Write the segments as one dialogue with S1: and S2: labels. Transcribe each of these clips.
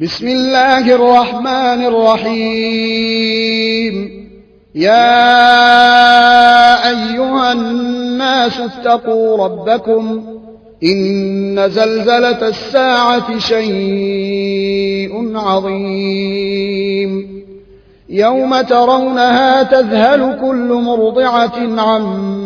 S1: بسم الله الرحمن الرحيم. يا أيها الناس اتقوا ربكم إن زلزلة الساعة شيء عظيم. يوم ترونها تذهل كل مرضعة عما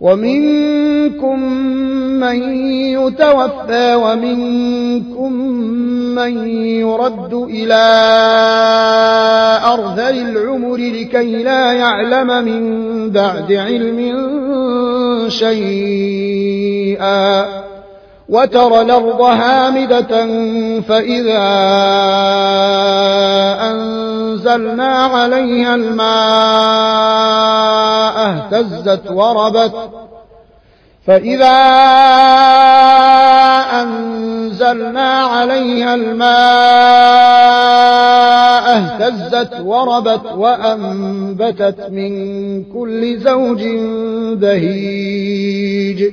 S1: ومنكم من يتوفى ومنكم من يرد إلى أرذل العمر لكي لا يعلم من بعد علم شيئا وترى الأرض هامدة فإذا أنزلنا عليها الماء اهتزت وربت. فإذا أنزلنا عليها الماء اهتزت وربت وأنبتت من كل زوج بهيج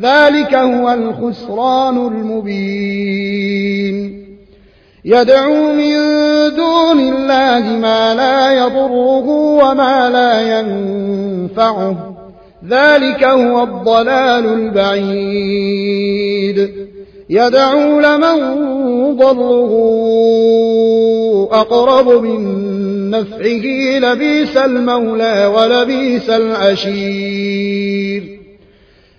S1: ذلك هو الخسران المبين. يدعو من دون الله ما لا يضره وما لا ينفعه. ذلك هو الضلال البعيد. يدعو لمن ضره أقرب من نفعه. لبيس المولى ولبيس العشير.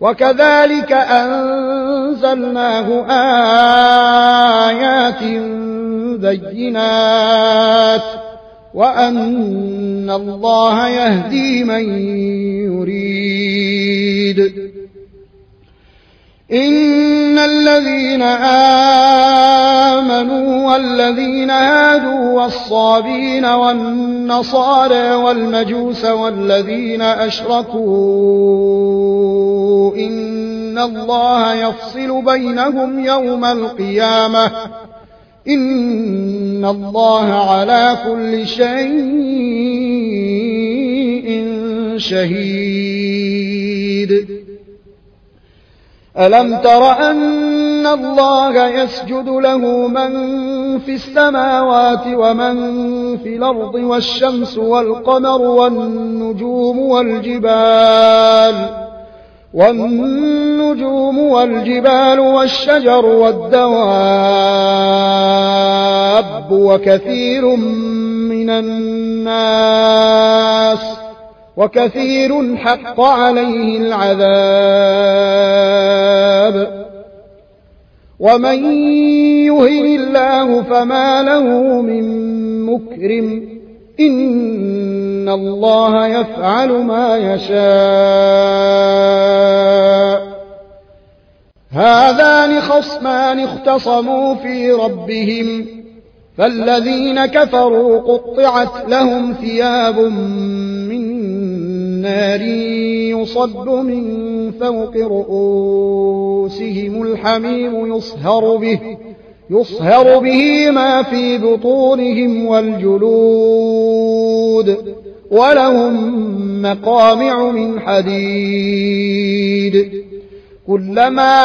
S1: وكذلك أنزلناه آيات بينات وأن الله يهدي من يريد. إن الذين آمنوا والذين هادوا والصابين والنصارى والمجوس والذين أشركوا إن الله يفصل بينهم يوم القيامة إن الله على كل شيء شهيد. ألم تر أن الله يسجد له من في السماوات ومن في الأرض والشمس والقمر والنجوم والجبال والنجوم والجبال والشجر والدواب وكثير من الناس وكثير حق عليه العذاب. ومن يهن الله فما له من مكرم. إن الله يفعل ما يشاء. هذان خصمان اختصموا في ربهم فالذين كفروا قطعت لهم ثياب نار يصد من فوق رؤوسهم الحميم يصهر به يصهر به ما في بطونهم والجلود ولهم مقامع من حديد. كلما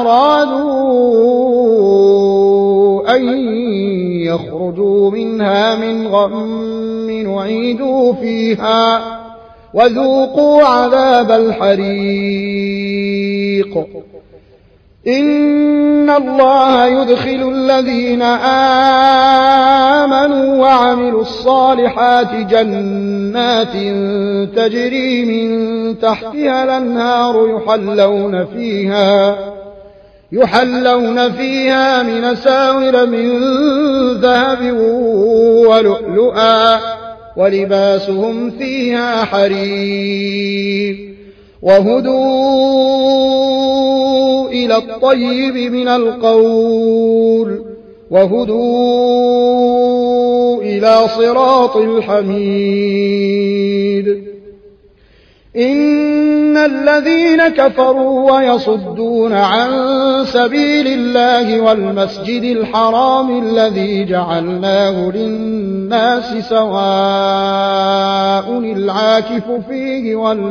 S1: أرادوا أن يخرجوا منها من غم نعيدوا فيها وذوقوا عذاب الحريق. إن الله يدخل الذين آمنوا وعملوا الصالحات جنات تجري من تحتها الأنهار يحلون فيها يحلون فيها من ساور من ذهب ولؤلؤا ولباسهم فيها حرير وهدوا إلى الطيب من القول وهدوا إلى صراط الحميد. إن الذين كفروا ويصدون عن سبيل الله والمسجد الحرام الذي جعلناه للناس سواء العاكف فيه والباد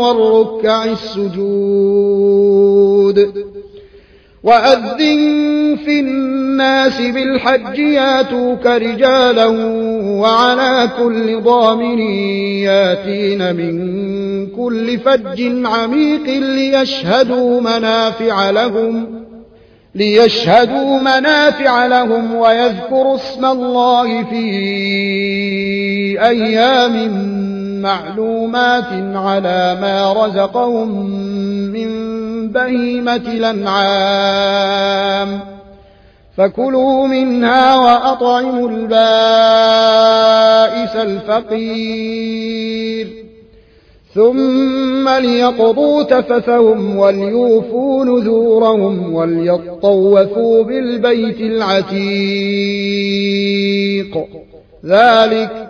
S1: والركع السجود. وأذن في الناس بالحج ياتوك رجالا وعلى كل ضامن ياتين من كل فج عميق ليشهدوا منافع لهم ليشهدوا منافع لهم ويذكروا اسم الله في أيام معلومات على ما رزقهم من بهيمة الأنعام. فكلوا منها وأطعموا البائس الفقير. ثم ليقضوا تفثهم وليوفوا نذورهم وليطوفوا بالبيت العتيق. ذلك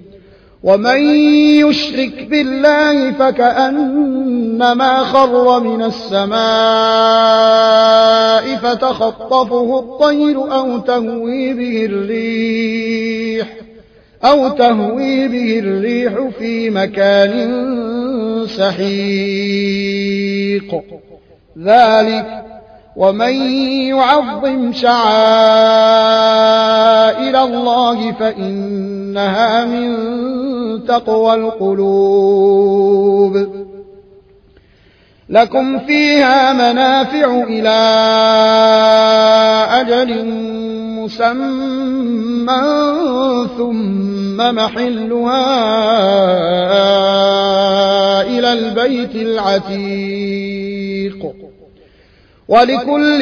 S1: ومن يشرك بالله فكأنما خر من السماء فتخطفه الطير أو تهوي به الريح أو تهوي به الريح في مكان سحيق. ذلك ومن يعظم شعائر الله فإنها من تقوى القلوب. لكم فيها منافع إلى أجل مسمى ثم محلها إلى البيت العتيق. ولكل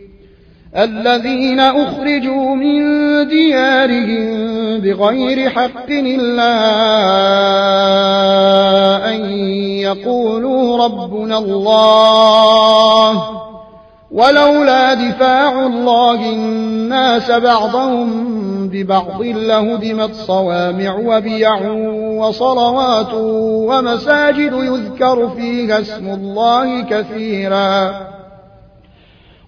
S1: الذين أخرجوا من ديارهم بغير حق إلا أن يقولوا ربنا الله. ولولا دفاع الله الناس بعضهم ببعض لهدمت صوامع وبيع وصلوات ومساجد يذكر فيها اسم الله كثيرا.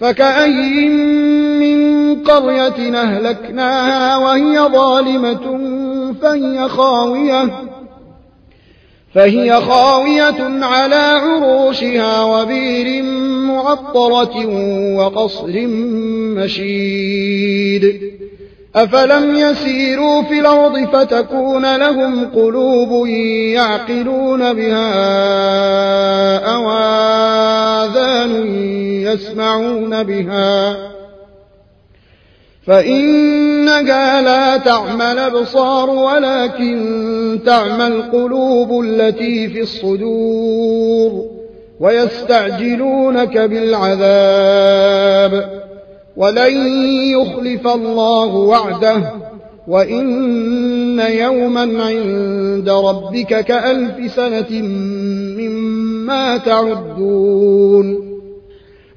S1: فكأي من قرية أهلكناها وهي ظالمة فهي خاوية فهي خاوية على عروشها وبير معطرة وقصر مشيد. أفلم يسيروا في الأرض فتكون لهم قلوب يعقلون بها أو آذان يسمعون بها. فإنها لا تعمى الأبصار ولكن تعمى القلوب التي في الصدور ويستعجلونك بالعذاب. ولن يخلف الله وعده. وإن يوما عند ربك كألف سنة مما تعدون.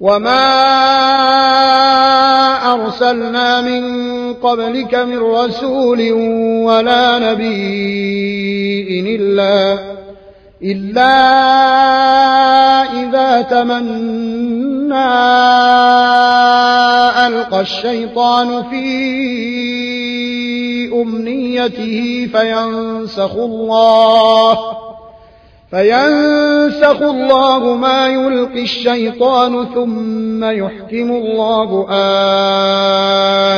S1: وما أرسلنا من قبلك من رسول ولا نبي إلا إلا إذا تمنى ألقى الشيطان في أمنيته فينسخ الله فينسخ الله ما يلقي الشيطان ثم يحكم الله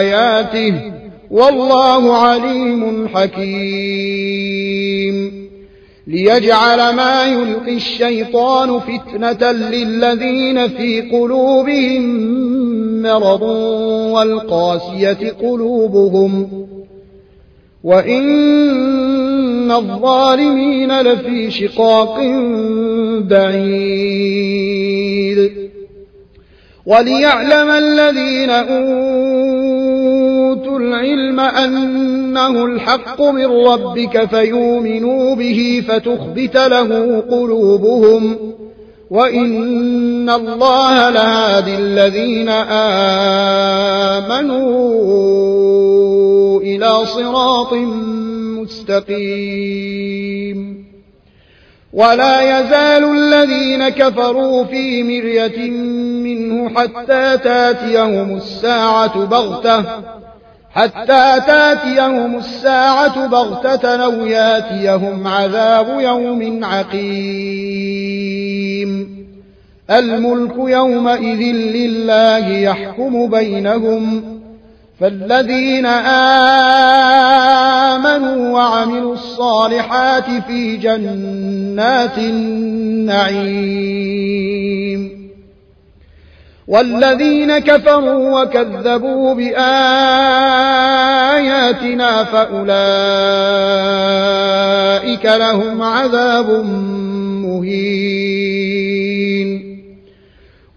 S1: آياته. والله عليم حكيم. ليجعل ما يلقي الشيطان فتنة للذين في قلوبهم مرض والقاسية قلوبهم. وإن الظالمين لفي شقاق بعيد وليعلم الذين أوتوا العلم أنه الحق من ربك فيؤمنوا به فتخبت له قلوبهم وإن الله لهادي الذين آمنوا إلى صراط مستقيم. ولا يزال الذين كفروا في مرية منه حتى تاتيهم الساعة بغتة حتى تاتيهم الساعة بغتة أو يأتيهم عذاب يوم عقيم. الملك يومئذ لله يحكم بينهم فالذين آمنوا وعملوا الصالحات في جنات النعيم. والذين كفروا وكذبوا بآياتنا فأولئك لهم عذاب مهين.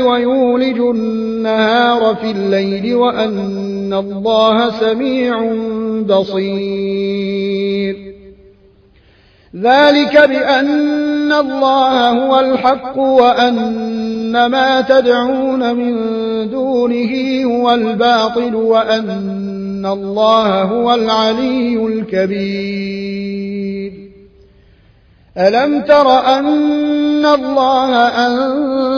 S1: ويولج النهار في الليل وأن الله سميع بصير. ذلك بأن الله هو الحق وأن ما تدعون من دونه هو الباطل وأن الله هو العلي الكبير. ألم تر أن الله أنزل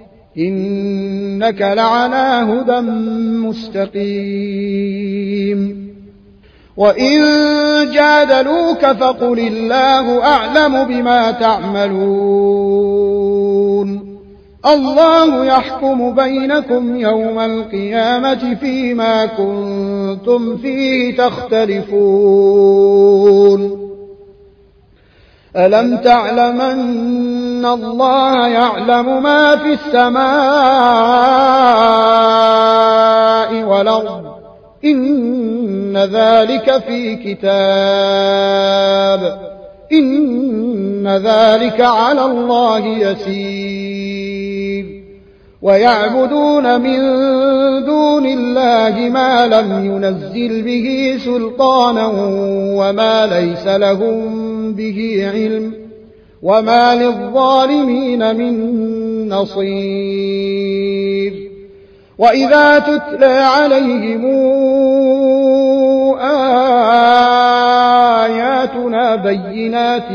S1: إنك لعلى هدى مستقيم. وإن جادلوك فقل الله أعلم بما تعملون. الله يحكم بينكم يوم القيامة فيما كنتم فيه تختلفون. ألم تعلم أن الله يعلم ما في السماء والأرض؟ إن ذلك في كتاب. إن ذلك على الله يسير. ويعبدون من دون الله ما لم ينزل به سلطانا وما ليس لهم به علم وما للظالمين من نصير وإذا تتلى عليهم آياتنا بينات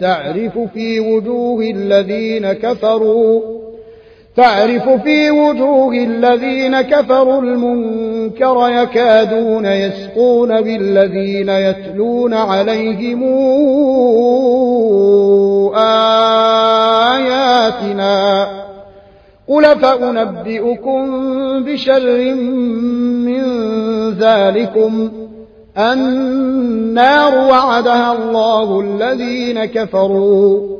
S1: تعرف في وجوه الذين كفروا تعرف في وجوه الذين كفروا المنكر يكادون يسقون بالذين يتلون عليهم آياتنا. قل فأنبئكم بشر من ذلكم. النار وعدها الله الذين كفروا.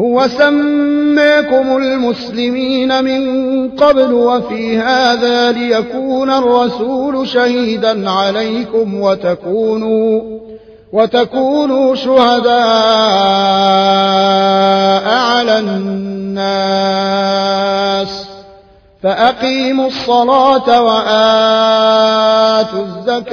S1: هو سماكم المسلمين من قبل وفي هذا ليكون الرسول شهيدا عليكم وتكونوا وتكونوا شهداء على الناس فأقيموا الصلاة وآتوا الزكاة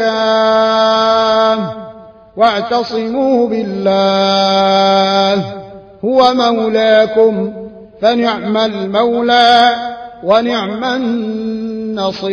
S1: واعتصموا بالله هو مولاكم فنعم المولى ونعم النصير.